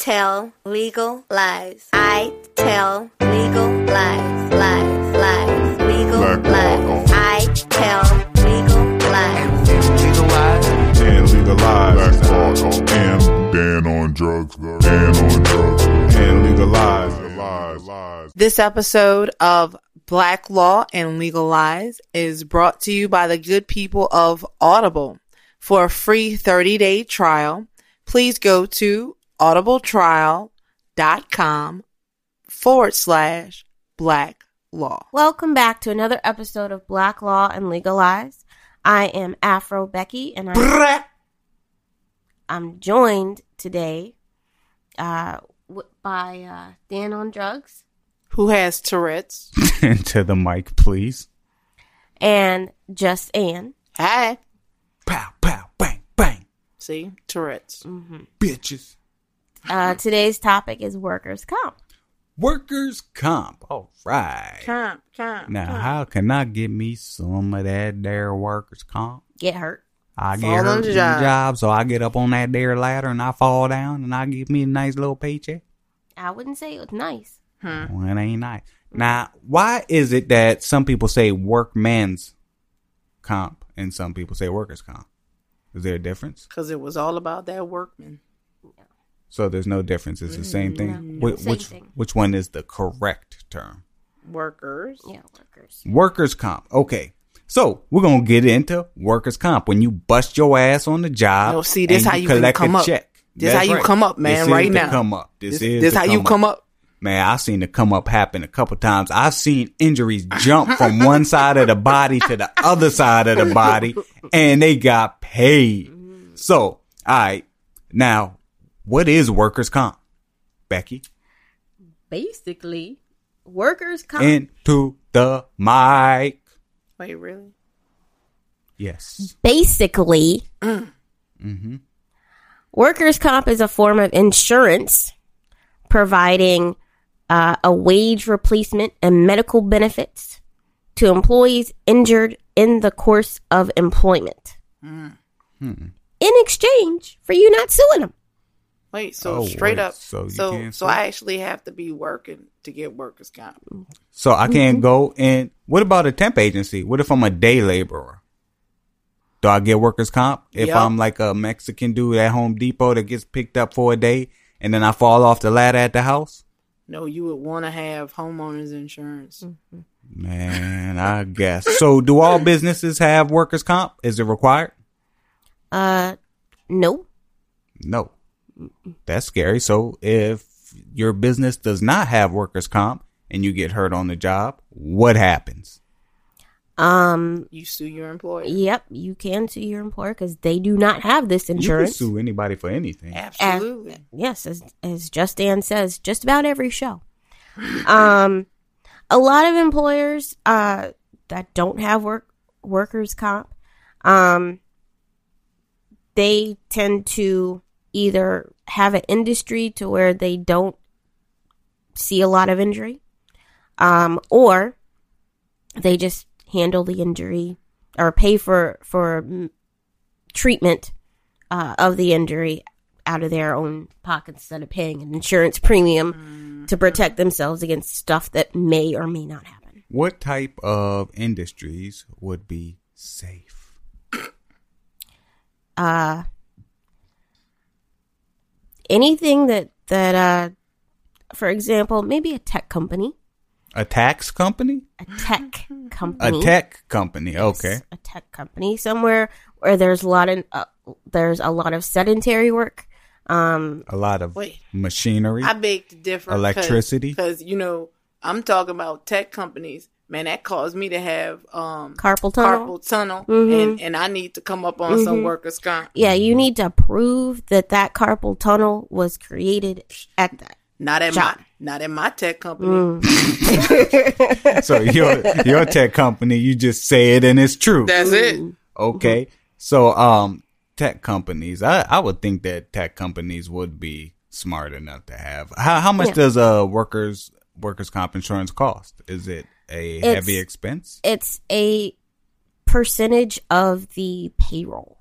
tell legal lies. I tell legal lies, lies, lies, legal Black lies. law. I tell legal lies. legalize. and legalize. Black law. And ban on drugs. Ban on drugs. And legalize. Legalize. This episode of Black Law and Legal Lies is brought to you by the good people of Audible. For a free 30 day trial, please go to audibletrial.com forward slash black law. Welcome back to another episode of Black Law and Legalize. I am Afro Becky, and I, I'm joined today uh, w- by uh, Dan on Drugs Who has Tourette's? into the mic, please. and Just Ann. Hi. Pow, pow, bang, bang. See, Tourette's. Bitches. Uh, today's topic is workers' comp. Workers' comp. All right. Comp, comp. Now, how can I get me some of that there workers' comp? Get hurt. I get Fall on hurt the job. job, so I get up on that there ladder and I fall down and I get me a nice little paycheck. I wouldn't say it was nice. Well, it ain't nice. Now, why is it that some people say workman's comp and some people say workers' comp? Is there a difference? Because it was all about that workman. So there's no difference. It's the mm-hmm. same thing. no, Wh- same which thing. which one is the correct term? Workers. Yeah, workers. Workers' comp. Okay. So we're gonna get into workers' comp. When you bust your ass on the job, No, see, this and how you can collect come a up. check. This That's how you right. come up, man, This is right the now. Come up. This, This, is this the how you come up. Man, I've seen the come up happen a couple times. I've seen injuries jump from one side of the body to the other side of the body, and they got paid. Mm-hmm. So, all right, now, what is workers' comp, Becky? Basically, workers' comp. Into the mic. Wait, really? Yes. Basically, workers' comp is a form of insurance providing uh, a wage replacement and medical benefits to employees injured in the course of employment. In exchange for you not suing them. Wait, so Oh, straight wait, up. so you so can't so? I actually have to be working to get workers' comp. So I can't Mm-hmm. go and what about a temp agency? What if I'm a day laborer? Do I get workers' comp if Yep. I'm like a Mexican dude at Home Depot that gets picked up for a day and then I fall off the ladder at the house? No, you would want to have homeowners insurance. Mm. Man, I guess. So do all businesses have workers' comp? Is it required? Uh, no. No. That's scary. So if your business does not have workers' comp and you get hurt on the job, what happens? Um, You sue your employer. yep, you can sue your employer because they do not have this insurance. You can sue anybody for anything. Absolutely. yes, as as Just Dan says, just about every show. Um, a lot of employers uh that don't have work workers comp, um, they tend to either have an industry to where they don't see a lot of injury, um, or they just handle the injury or pay for for treatment uh, of the injury out of their own pockets instead of paying an insurance premium to protect themselves against stuff that may or may not happen. What type of industries would be safe? Uh, anything that that uh, for example, maybe a tech company, A tax company? a tech company. A tech company. Okay. a tech company somewhere where there's a lot of uh, there's a lot of sedentary work. Um, A lot of Wait. machinery. I beg to differ. Electricity? Because, you know, I'm talking about tech companies. Man, that caused me to have um carpal tunnel. carpal tunnel, Mhm. and, and I need to come up on some workers' comp. Yeah, you need to prove that that carpal tunnel was created at that. Not at Job. my not at my tech company. Mm. so your your tech company, you just say it and it's true. That's it. Okay. So um tech companies, I, I would think that tech companies would be smart enough to have. How how much Yeah. does a workers workers comp insurance cost? Is it a It's- heavy expense? It's a percentage of the payroll,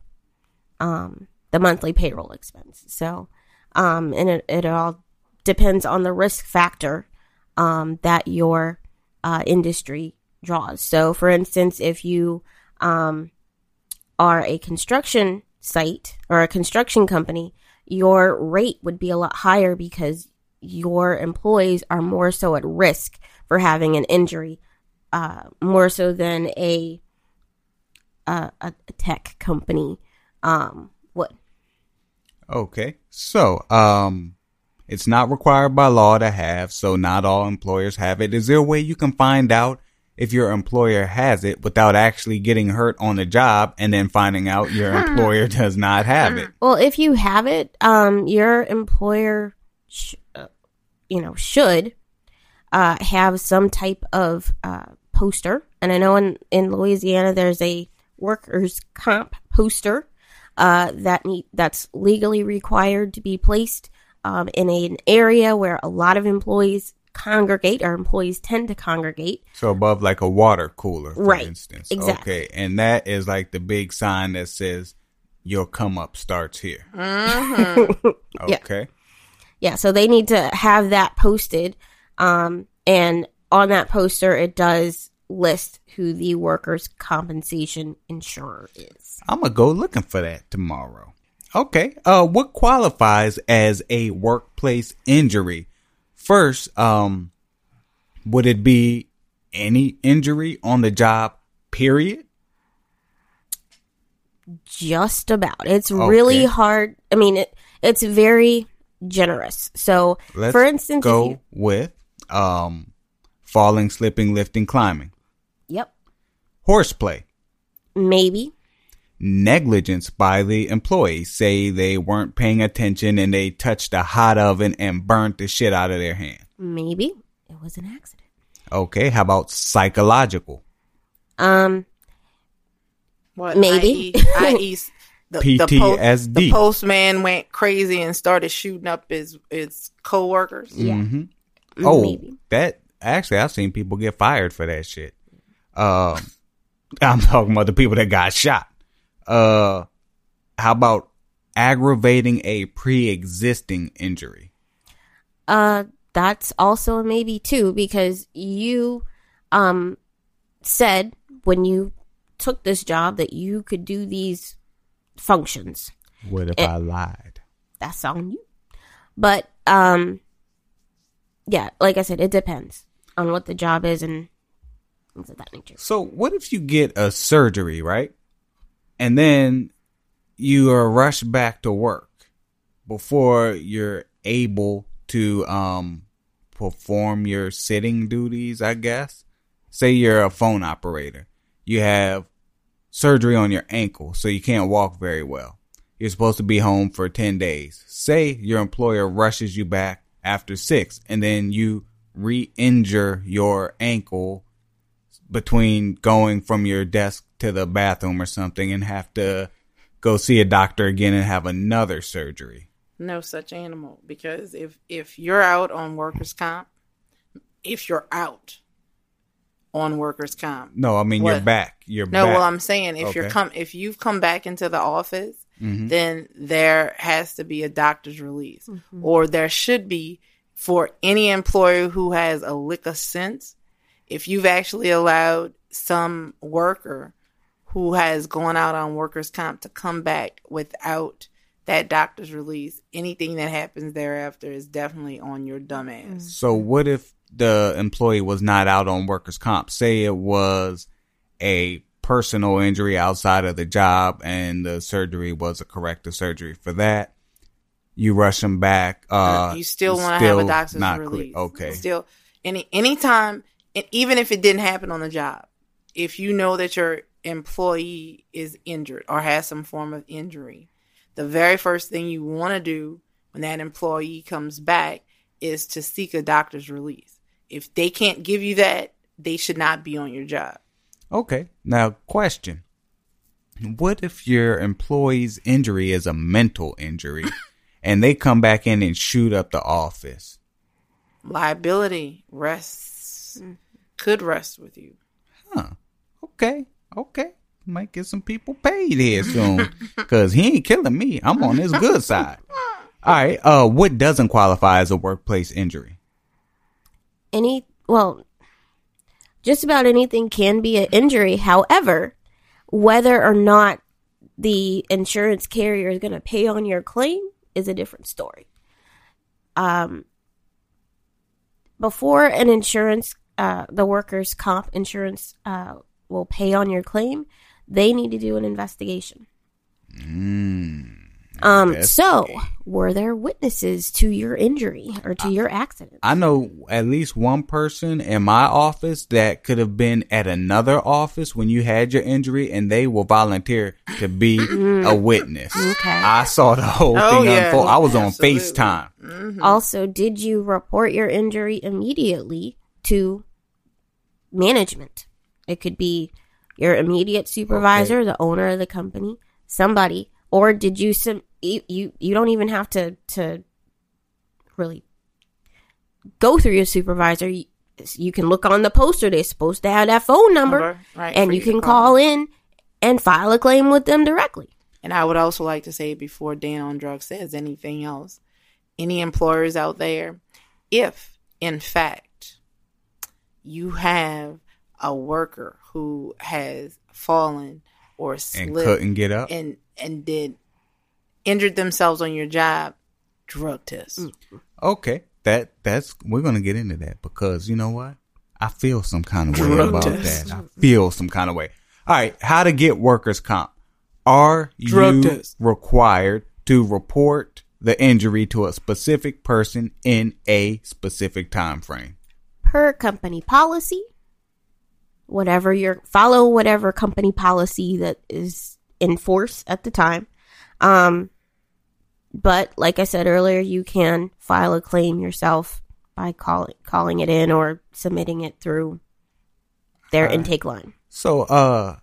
um, the monthly payroll expense. So, Um, and it, it all depends on the risk factor um, that your uh, industry draws. So, for instance, if you um, are a construction site or a construction company, your rate would be a lot higher because your employees are more so at risk for having an injury, uh, more so than a a, a tech company um, would. Okay. So, um, it's not required by law to have, so not all employers have it. Is there a way you can find out if your employer has it without actually getting hurt on the job and then finding out your employer does not have it? Well, if you have it, um, your employer, sh- you know, should uh, have some type of uh, poster. And I know in in Louisiana there's a workers' comp poster uh, that need, that's legally required to be placed um, in an area where a lot of employees congregate or employees tend to congregate. So above like a water cooler, for Right. instance. Exactly. Okay. And that is like the big sign that says your come up starts here. Okay. Yeah, so they need to have that posted. Um, and on that poster, it does list who the workers' compensation insurer is. I'm gonna go looking for that tomorrow. Okay. Uh, what qualifies as a workplace injury? First, um, would it be any injury on the job? Period. Just about. It's really hard. I mean, it it's very generous. So, Let's for instance, go you, with um, falling, slipping, lifting, climbing, yep, horseplay, maybe, negligence by the employee. Say they weren't paying attention and they touched a hot oven and burnt the shit out of their hand. maybe it was an accident. Okay. How about psychological? Um, What, Maybe. I.e., i.e. the, the, po- PTSD. the postman went crazy and started shooting up his his coworkers. yeah, hmm Oh, maybe. that actually, I've seen people get fired for that shit. Um, I'm talking about the people that got shot. Uh, how about aggravating a pre-existing injury? Uh, that's also a maybe too because you, um, said when you took this job that you could do these functions. What if Eh. I lied? That's on you. But um, yeah, like I said, it depends on what the job is and things of that nature. So, what if you get a surgery, right? And then you are rushed back to work before you're able to um perform your sitting duties, I guess. Say you're a phone operator. You have surgery on your ankle, so you can't walk very well. You're supposed to be home for 10 days. Say your employer rushes you back after 6 and then you re-injure your ankle between going from your desk to the bathroom or something and have to go see a doctor again and have another surgery. No such animal. Because if if you're out on workers' comp, if you're out on workers' comp, No, I mean you're back. You're back. no. back. Well, I'm saying if you're come if you've come back into the office, Mhm. then there has to be a doctor's release, or there should be for any employer who has a lick of sense. If you've actually allowed some worker who has gone out on workers' comp to come back without that doctor's release, anything that happens thereafter is definitely on your dumb ass. So what if the employee was not out on workers' comp? Say it was a personal injury outside of the job and the surgery was a corrective surgery for that. You rush them back. Uh, you still want to have a doctor's release. Okay. Still, any anytime, and even if it didn't happen on the job, if you know that your employee is injured or has some form of injury, the very first thing you want to do when that employee comes back is to seek a doctor's release. If they can't give you that, they should not be on your job. Okay. Now, question. What if your employee's injury is a mental injury and they come back in and shoot up the office? Liability rests could rest with you. Huh. Okay. Okay. Might get some people paid here soon. Cause he ain't killing me. I'm on his good side. All right. Uh, what doesn't qualify as a workplace injury? Any, well, just about anything can be an injury. However, whether or not the insurance carrier is going to pay on your claim is a different story. Um, before an insurance, uh, the workers' comp insurance uh, will pay on your claim, they need to do an investigation. Um, so, were there witnesses to your injury or to your accident? I know at least one person in my office that could have been at another office when you had your injury and they will volunteer to be a witness. Okay. I saw the whole Oh, thing yeah. unfold. I was on Absolutely. FaceTime. Also, did you report your injury immediately to management? It could be your immediate supervisor, the owner of the company, somebody, or did you some you you, you don't even have to to really go through your supervisor. You, you can look on the poster. They're supposed to have that phone number, Number, right, and you you can call. call in and file a claim with them directly. And I would also like to say before Dan on Drugs says anything else, any employers out there, if in fact you have a worker who has fallen or slipped And couldn't get up. and and did injured themselves on your job, drug test. Mm. Okay, that that's we're gonna get into that because you know what? I feel some kind of way Drug about test. that. I feel some kind of way. All right, how to get workers' comp? Are Drug you test. required to report the injury to a specific person in a specific time frame? per company policy. Whatever your follow whatever company policy that is in force at the time. Um but like I said earlier, you can file a claim yourself by calling calling it in or submitting it through their intake line. So, uh,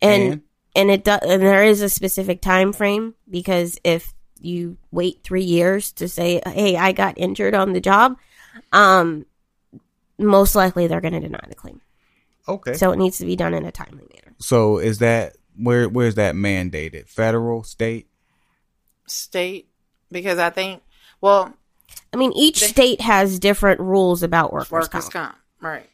And And? and it does and there is a specific time frame because if you wait 3 years to say hey, I got injured on the job, um most likely they're going to deny the claim. okay. So, it needs to be done in a timely manner. so is that where where's that mandated? Federal, state? State because I think well I mean, each state has different rules about workers' workers comp. comp. Right.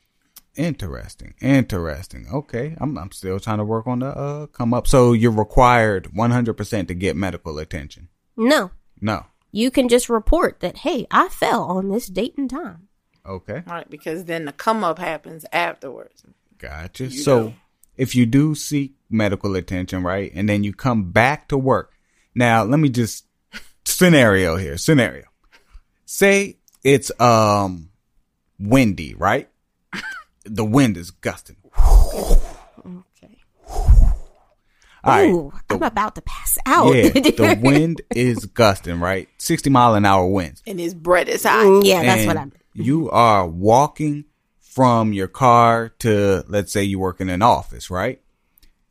Interesting. Interesting. Okay. I'm I'm still trying to work on the uh come up. So you're required 100% to get medical attention. No, No. you can just report that, hey, I fell on this date and time. Okay. Right. Because then the come up happens afterwards. Gotcha. so if you do seek medical attention, right, and then you come back to work. Now, let me just scenario here. Scenario. Say it's um windy, right? the wind is gusting. Okay. All right. Ooh, I'm about to pass out. Yeah, the wind is gusting, right? 60 mile an hour winds. And his bread is hot. Mm, yeah, that's And what I'm. You are walking from your car to, let's say you work in an office, right?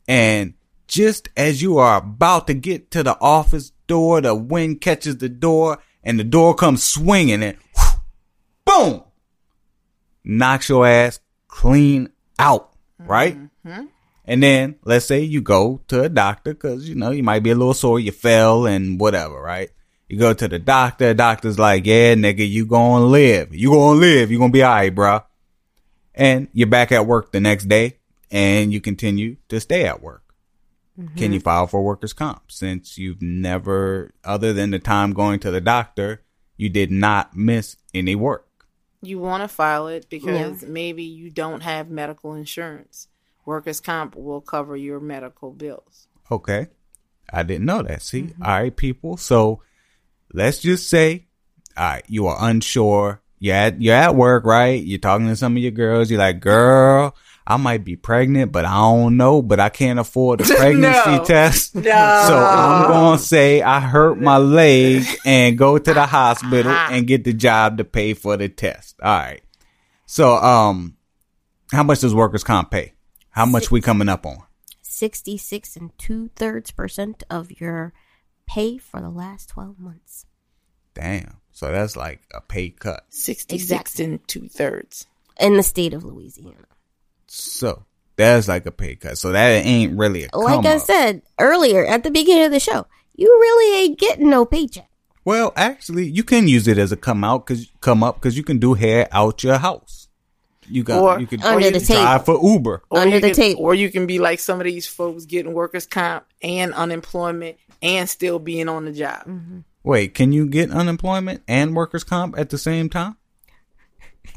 And just as you are about to get to the office door, the wind catches the door and the door comes swinging and boom, knocks your ass clean out, right? Mm-hmm. And then let's say you go to a doctor because you know you might be a little sore, you fell and whatever, right? You go to the doctor, doctor's like, yeah, nigga, you gonna live. You gonna live. You gonna be alright, bruh. And you're back at work the next day and you continue to stay at work. Can you mm-hmm. file for workers' comp since you've never, other than the time going to the doctor, you did not miss any work? You want to file it because maybe you don't have medical insurance. Workers' comp will cover your medical bills. Okay. I didn't know that. See? Mm-hmm. All right, people. So let's just say, all right, you are unsure. You're at, you're at work, right? You're talking to some of your girls. You're like, girl, I might be pregnant, but I don't know, but I can't afford a pregnancy No. test. No. So I'm going to say I hurt my leg and go to the hospital and get the job to pay for the test. All right. So, um, how much does workers comp pay? How much we coming up on? 66 and two thirds percent of your pay for the last 12 months. Damn. So that's like a pay cut. 66 Exactly. and two thirds. in the state of Louisiana. So that's like a pay cut. So that ain't really a Like come I up. said earlier at the beginning of the show, you really ain't getting no paycheck. Well, actually, you can use it as a come out because come up because you can do hair out your house. You got Or you can under the drive for Uber. Or Under the can- table. Or you can be like some of these folks getting workers' comp and unemployment and still being on the job. Mm-hmm. Wait, can you get unemployment and workers comp at the same time?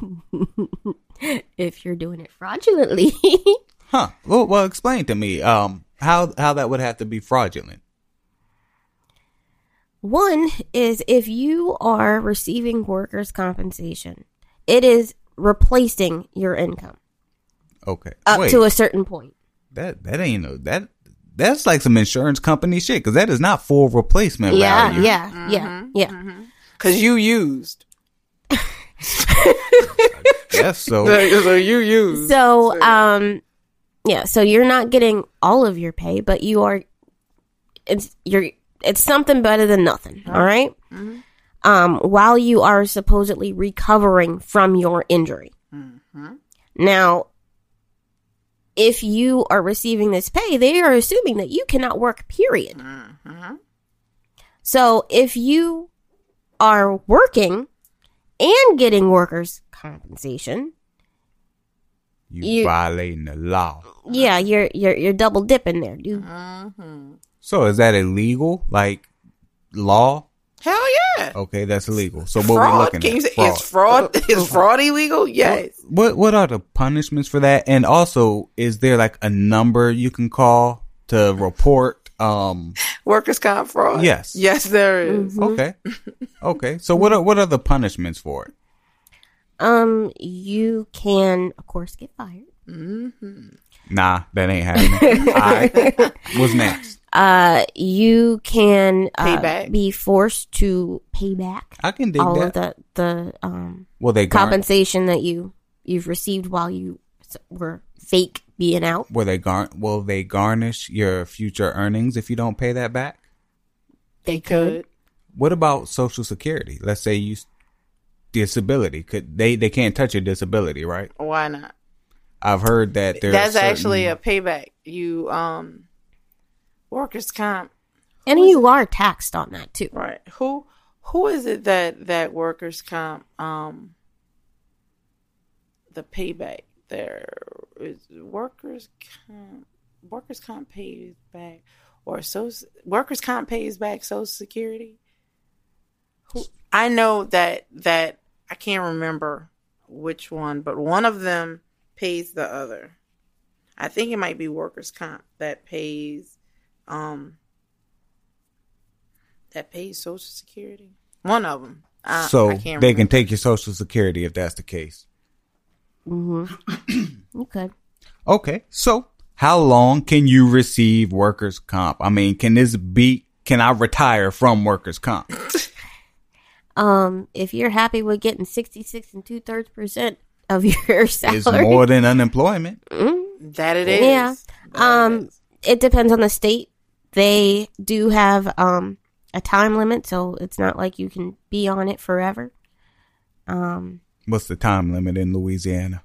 If you're doing it fraudulently. Huh? Well, well, explain to me um how how that would have to be fraudulent. One is if you are receiving workers' compensation, it is replacing your income Okay, up Wait, to a certain point. that that ain't no that that's like some insurance company shit because that is not full replacement Yeah, value. yeah, yeah, yeah. Because you used. Yes, so so you used. So, um, yeah, so you're not getting all of your pay, but you are. It's you're. It's something better than nothing. All right? Um, while you are supposedly recovering from your injury. Now, if you are receiving this pay, they are assuming that you cannot work. Period. So if you are working and getting workers' compensation, you, You- violating the law. yeah, you're you're you're double dipping there, dude. Mm-hmm. So is that illegal? Like law? Hell yeah. Okay, that's illegal. So what we fraud. looking Can you at? say Fraud. is fraud is fraud illegal? Yes. What what are the punishments for that? And also, is there like a number you can call to report? Um. Workers' comp fraud. Yes. Yes, there is. Okay. Okay. So what are what are the punishments for it? Um, you can of course get fired. mm-hmm. Nah, that ain't happening. All right. What's next? Uh, you can uh, Pay back. be forced to pay back I can dig all that. of the the um Well, they gar- compensation that you you've received while you were fake being out. will they gar- will they garnish your future earnings if you don't pay that back? They could. What about Social Security? Let's say you disability. Could they they can't touch your disability, right? Why not? I've heard that there's That's certain- actually a payback. You um workers' comp. And you are taxed on that too. Right. Who who is it that that workers' comp um the payback there is workers comp workers comp pays back or so workers comp pays back social security who i know that that i can't remember which one but one of them pays the other i think it might be workers comp that pays um that pays social security one of them I, so I they remember. can take your Social Security if that's the case. Okay. Okay, so how long can you receive workers' comp? I mean, can this be? Can I retire from workers' comp? Um, if you're happy with getting sixty six and two thirds percent of your salary, It's more than unemployment. that it is Yeah. That Um, is. it depends on the state. They do have um a time limit, so it's not like you can be on it forever. Um, What's the time limit in Louisiana?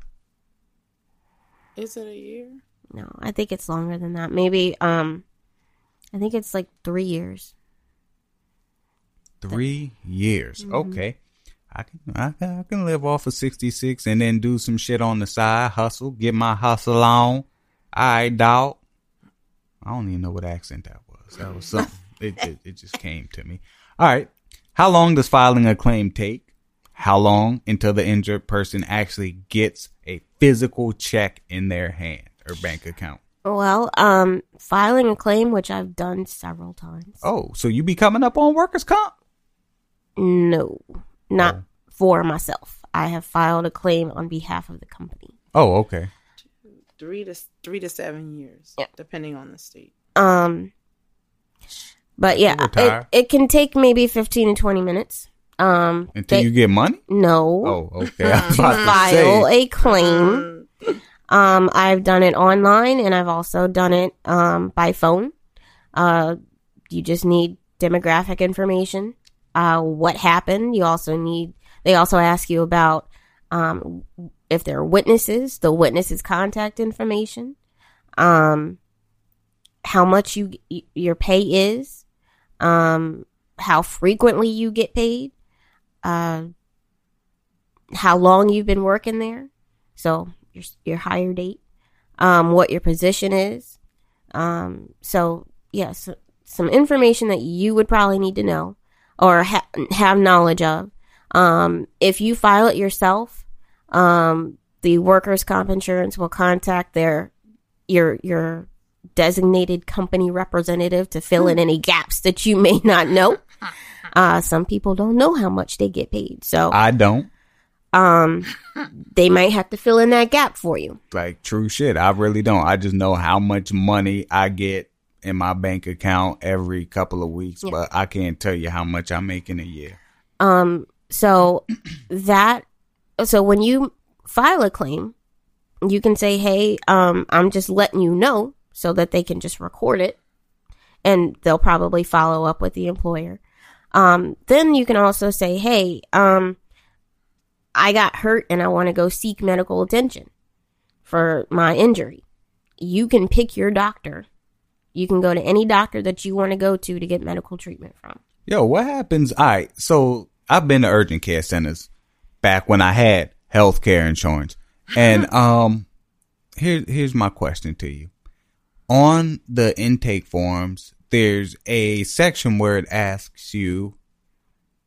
is it a year no, I think it's longer than that. Maybe um, I think it's like three years. Three years. Okay. I can, I can I can live off of sixty six and then do some shit on the side, hustle, get my hustle on. I dog. I don't even know what accent that was. That was something. it, it it just came to me. All right. How long does filing a claim take? How long until the injured person actually gets a physical check in their hand or bank account? Well, um, filing a claim, which I've done several times. Oh, so you be coming up on workers' comp? No, not Oh. for myself. I have filed a claim on behalf of the company. Oh, okay. three to three to seven years Yeah. depending on the state Um, but yeah, it, it can take maybe 15 to 20 minutes. Um, Until they- you get money? no, Oh, okay. I was about to file a claim. Um, I've done it online and I've also done it, um, by phone. Uh, you just need demographic information. Uh, what happened. You also need, they also ask you about, um, if there are witnesses, the witnesses contact information, um, how much you, your pay is, um, how frequently you get paid, uh, how long you've been working there, so your your hire date, um, what your position is. Um, so yes, some information that you would probably need to know or ha- have knowledge of. Um, if you file it yourself, um, the workers' comp insurance will contact their your your designated company representative to fill in any gaps that you may not know. Uh, some people don't know how much they get paid, so I don't. um, they might have to fill in that gap for you. Like true shit. I really don't. I just know how much money I get in my bank account every couple of weeks, but I can't tell you how much I make in a year. Um, so that so when you file a claim, you can say, "Hey, um, I'm just letting you know," so that they can just record it, and they'll probably follow up with the employer. Um, then you can also say, "Hey, um, I got hurt and I want to go seek medical attention for my injury." You can pick your doctor. You can go to any doctor that you want to go to to get medical treatment from. Yo, what happens? All right. So I've been to urgent care centers back when I had health care insurance. And, um, here, here's my question to you. On the intake forms, there's a section where it asks you,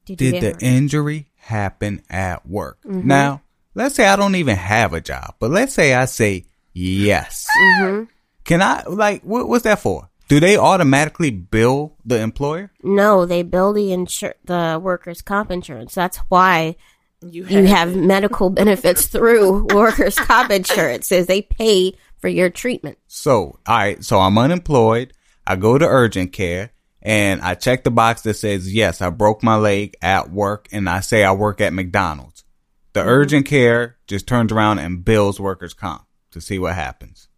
you did get the hurt? injury happen at work? Mm-hmm. Now, let's say I don't even have a job, but let's say I say yes. Mm-hmm. Can I, like, what, what's that for? Do they automatically bill the employer? No, they bill the insur- the workers' comp insurance. That's why You you have medical benefits through workers' comp insurance. Is they pay for your treatment. So, all right. So I'm unemployed. I go to urgent care and I check the box that says, yes, I broke my leg at work and I say I work at McDonald's. The mm-hmm. urgent care just turns around and bills workers comp to see what happens.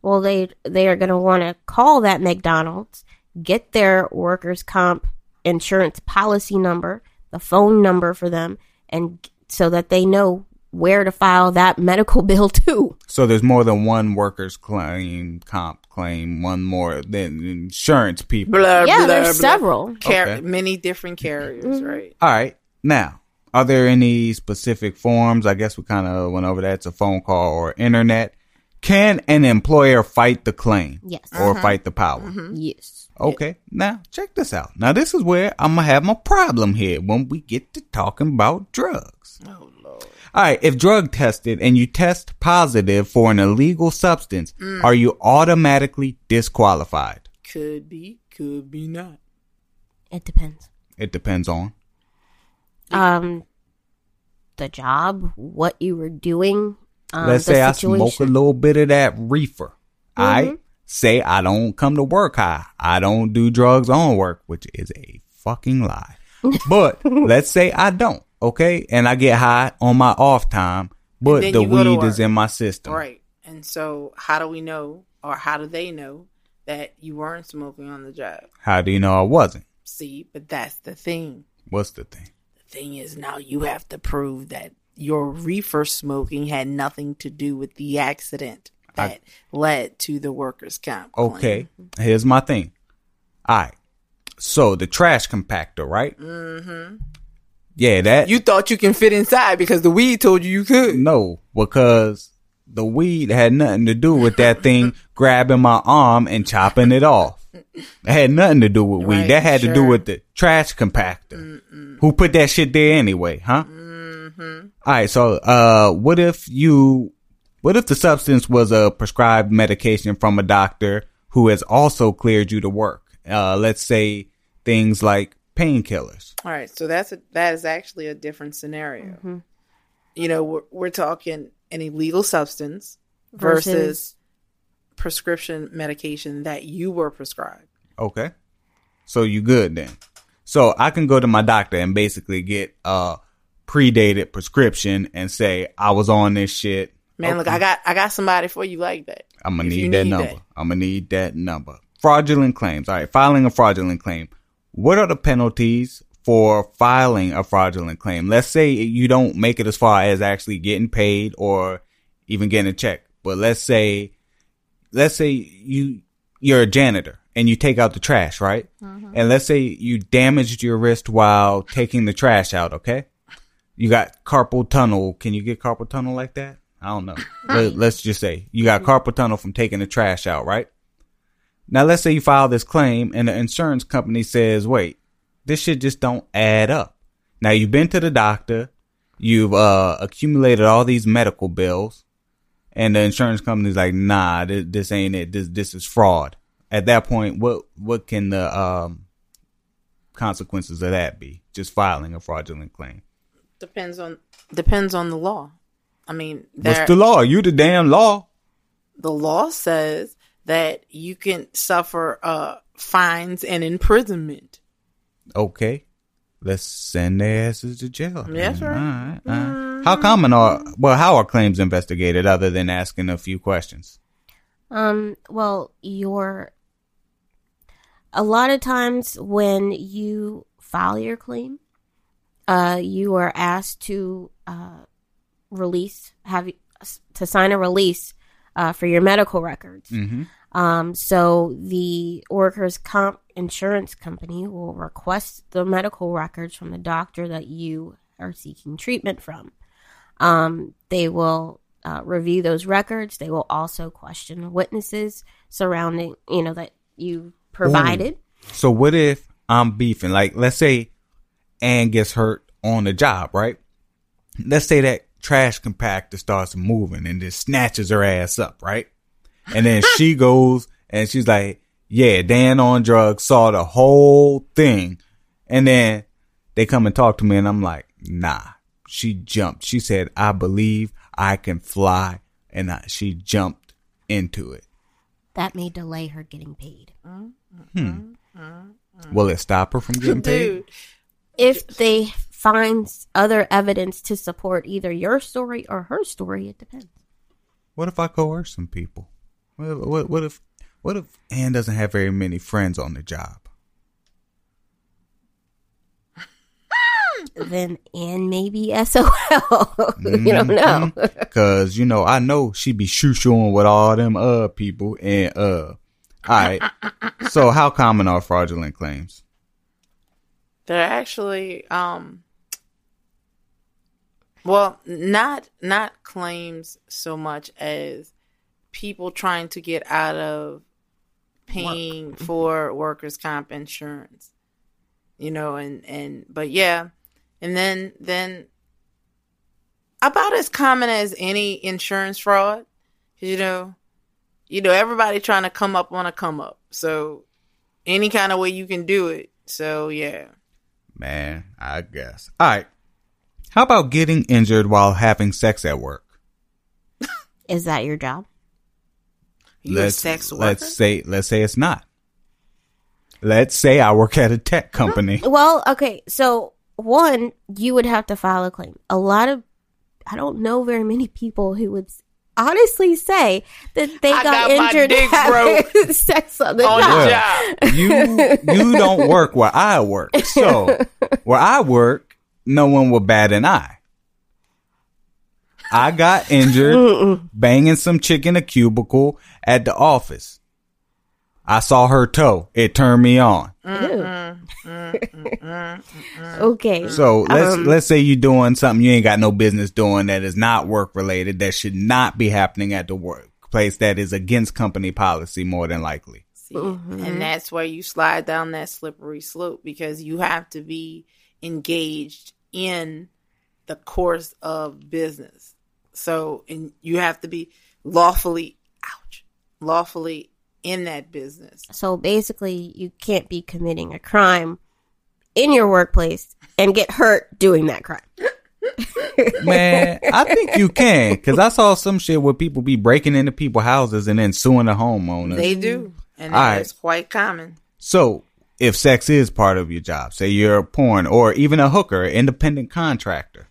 Well, they they are going to want to call that McDonald's, get their workers' comp insurance policy number, the phone number for them, and so that they know where to file that medical bill too. So there's more than one workers claim, comp claim, one more than insurance people. blah, yeah, blah, there's blah. several. Car- Okay. many different carriers, mm-hmm. right? All right. Now, are there any specific forms? I guess we kind of went over that. It's a phone call or internet. Can an employer fight the claim? Yes. Or uh-huh. fight the power? Mm-hmm. Yes. Okay. Now, check this out. Now, this is where I'm going to have my problem here when we get to talking about drugs. Oh lord. All right. If drug tested and you test positive for an illegal substance, Mm. are you automatically disqualified? Could be, could be not. It depends. It depends on. Um, the job, what you were doing. Um, Let's say I situation. Mm-hmm. smoke a little bit of that reefer. I say I don't come to work high. I don't do drugs on work, which is a fucking lie. But let's say I don't, okay? And I get high on my off time, but the you go to weed is in my system. Right. And so, how do we know, or how do they know that you weren't smoking on the job? How do you know I wasn't? See, but that's the thing. What's the thing? The thing is, now you have to prove that your reefer smoking had nothing to do with the accident that led to the workers' comp. claim. Okay, here's my thing. All right. So the trash compactor, right? Mm-hmm. Yeah, that You thought you can fit inside because the weed told you you could. No, because the weed had nothing to do with that thing grabbing my arm and chopping it off. It had nothing to do with weed. Right, that had to do with the trash compactor. Who put that shit there anyway, huh? Mm-hmm. All right, so uh, what if you, what if the substance was a prescribed medication from a doctor who has also cleared you to work? Uh, let's say things like painkillers. All right, so that's a, that is actually a different scenario. Mm-hmm. You know, we're, we're talking an illegal substance versus, Versus- prescription medication that you were prescribed. Okay. So you good then. So I can go to my doctor and basically get a predated prescription and say I was on this shit. Man, look, I got I got somebody for you like that. I'm gonna need that need number. that. I'm gonna need that number. Fraudulent claims. All right, filing a fraudulent claim. What are the penalties for filing a fraudulent claim? Let's say you don't make it as far as actually getting paid or even getting a check. But let's say let's say you you're a janitor and you take out the trash, right? Mm-hmm. And let's say you damaged your wrist while taking the trash out, okay? You got carpal tunnel. Can you get carpal tunnel like that? I don't know. Let, let's just say you got carpal tunnel from taking the trash out, right? Now let's say you file this claim and the insurance company says, wait, this shit just don't add up. Now you've been to the doctor, you've uh accumulated all these medical bills, and the insurance company's like, nah, this, this ain't it. This this is fraud. At that point, what what can the um consequences of that be? Just filing a fraudulent claim. Depends on depends on the law. I mean, What's the law? You the damn law. the law says that you can suffer uh, fines and imprisonment. Okay. Let's send their asses to jail. Yes, sir. All right, all right. How common are well? How are claims investigated other than asking a few questions? Um, well, your a lot of times when you file your claim, uh, you are asked to uh, release have you- to sign a release uh, for your medical records. Mm-hmm. Um, so the workers' comp insurance company will request the medical records from the doctor that you are seeking treatment from. Um, they will uh, review those records. They will also question witnesses surrounding, you know, that you provided. So what if I'm beefing? Like, let's say Ann gets hurt on the job, right? Let's say that trash compactor starts moving and just snatches her ass up, right? And then she goes and she's like, yeah, Dan on drugs saw the whole thing. And then they come and talk to me and I'm like, nah, she jumped. She said, I believe I can fly. And I, she jumped into it. That may delay her getting paid. Hmm. Will it stop her from getting paid? Dude, If they find other evidence to support either your story or her story, it depends. What if I coerce some people? What, what, what if what if Ann doesn't have very many friends on the job? then and maybe SOL. you don't know. Cause you know I know she be shoo shooing with all them uh people and uh. All right. so how common are fraudulent claims? they're actually um well not not claims so much as people trying to get out of paying for workers comp insurance you know and and but yeah. And then then about as common as any insurance fraud you know you know everybody trying to come up on a come up. So any kind of way you can do it. So yeah. Man, I guess. All right. How about getting injured while having sex at work? Is that your job? You a sex worker? let's say let's say it's not. Let's say I work at a tech company. Well, okay. So one, you would have to file a claim. A lot of, I don't know very many people who would honestly say that they got, got injured dick having sex on the on job. the Well, job. you you don't work where I work. So where I work, no one will bat an eye. I got injured banging some chick in a cubicle at the office. I saw her toe. It turned me on. Okay. So let's Um, let's say you're doing something you ain't got no business doing that is not work related that should not be happening at the workplace that is against company policy more than likely. See, And that's where you slide down that slippery slope because you have to be engaged in the course of business. So, and you have to be lawfully, ouch, lawfully in that business. So basically, you can't be committing a crime in your workplace and get hurt doing that crime. Man, I think you can because I saw some shit where people be breaking into people's houses and then suing the homeowners. They do. And All right. that's quite common. so if sex is part of your job, say you're a porn or even a hooker, independent contractor.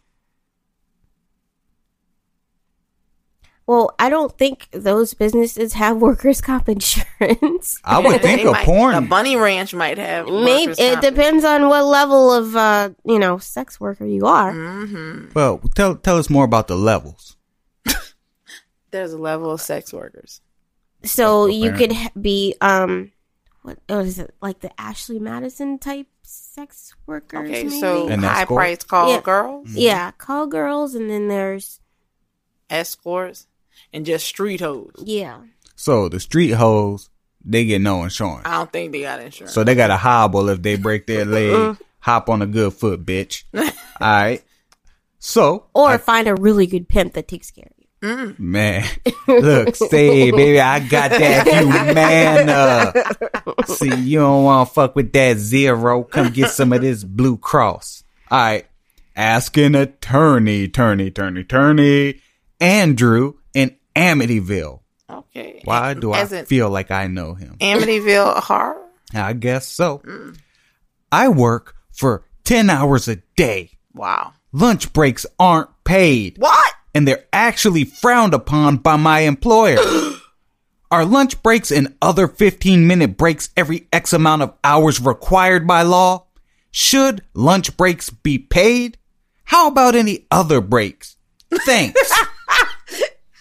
Well, I don't think those businesses have workers' comp insurance. I would think a might- porn. A bunny ranch might have. Maybe it comp. depends on what level of uh, you know sex worker you are. Mm-hmm. well, tell tell us more about the levels. There's a level of sex workers. So That's you could be um what oh, is it like the Ashley Madison type sex workers? Okay, maybe? so And high escort? price call Yeah. girls, mm-hmm. yeah, call girls, and then there's escorts, and just street hoes. yeah, So the street hoes, they get no insurance. I don't think they got insurance. So they got a hobble if they break their leg. Mm-hmm. Hop on a good foot, bitch. All right. So, or find a really good pimp that takes care you. man, look, say, baby, I got that. You man. See, you don't want to fuck with that zero. Come get some of this Blue Cross. All right. Ask an attorney, attorney, attorney, attorney, Andrew in Amityville. okay. Why do I As in feel like I know him? Amityville horror? I guess so. Mm. I work for 10 hours a day. Wow. Lunch breaks aren't paid. What? And they're actually frowned upon by my employer. Are lunch breaks and other 15 minute breaks every X amount of hours required by law? Should lunch breaks be paid? How about any other breaks? Thanks.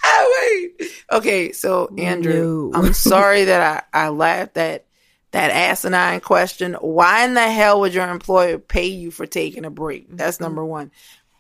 Oh, wait. Okay, so Andrew, No. I'm sorry that I, I laughed at that asinine question. Why in the hell would your employer pay you for taking a break? That's mm-hmm. number one.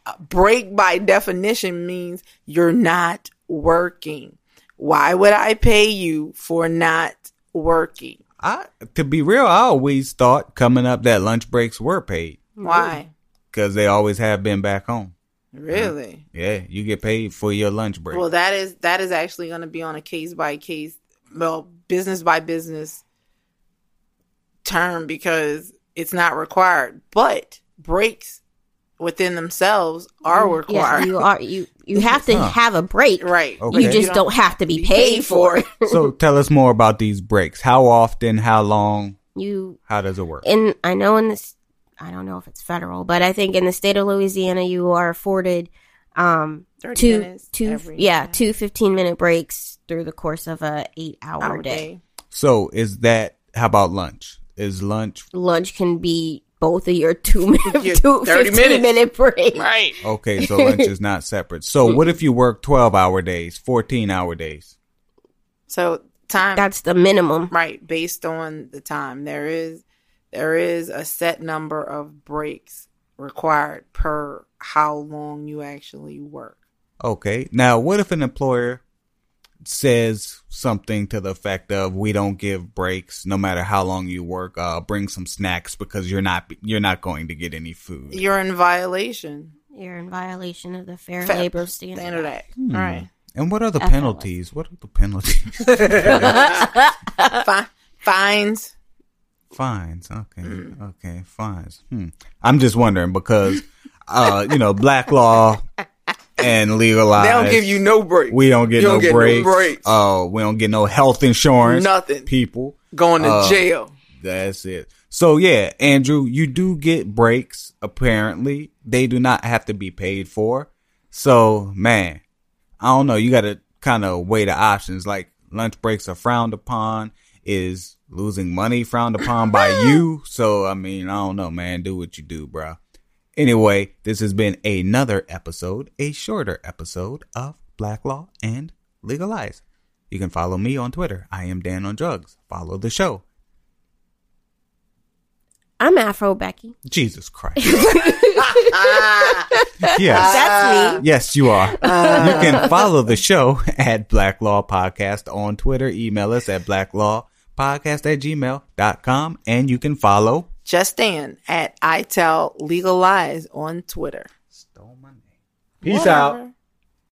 A break by definition means you're not working. Why would I pay you for not working? I, to be real, I always thought coming up that lunch breaks were paid Why? because they always have been back home. Really? Yeah, you get paid for your lunch break. Well, that is that is actually going to be on a case by case, well, business by business term because it's not required. But breaks within themselves are Yeah, required. you are you you have to have a break. right. Okay. You just don't have to be be paid for it. so tell us more about these breaks. How often? How long? You How does it work? And I know in this I don't know if it's federal, but I think in the state of Louisiana you are afforded um 30 two two every yeah, two 15 minute breaks through the course of a 8 hour, hour day. day. So is that? How about lunch? Is lunch Lunch can be both of your 2 minute Your two 30 15 minutes. minute break. Right. okay? So lunch is not separate. So mm. what if you work twelve hour days, fourteen hour days? So time That's the minimum. right based on the time there is there is a set number of breaks required per how long you actually work. Okay. Now, what if an employer says something to the effect of "We don't give breaks, no matter how long you work. Uh, bring some snacks because you're not you're not going to get any food." You're in violation. You're in violation of the Fair Fa- Labor Standard. Standard Act. Hmm. All right. And what are the FLS. penalties? What are the penalties? Fi- fines. Fines. Okay. Okay. Fines. Hmm. I'm just wondering because, uh, you know, black law and legalized. They don't give you no break. We don't get no don't get no breaks. breaks. Oh, we don't get no health insurance. Nothing. People. Going to Uh, jail. That's it. So yeah, Andrew, you do get breaks. Apparently, they do not have to be paid for. So man, I don't know. You got to kind of weigh the options. Like lunch breaks are frowned upon. Is losing money frowned upon by you? So I mean, I don't know, man. Do what you do, bro. Anyway, this has been another episode, a shorter episode of Black Law and Legalize. You can follow me on Twitter. I am Dan on Drugs. Follow the show. I'm Afro Becky. Jesus Christ. yes. That's me. Yes, you are. Uh. you can follow the show at Black Law Podcast on Twitter. Email us at blacklawpodcast at gmail.com. And you can follow. Just Dan at I Tell Legal Lies on Twitter. Peace out.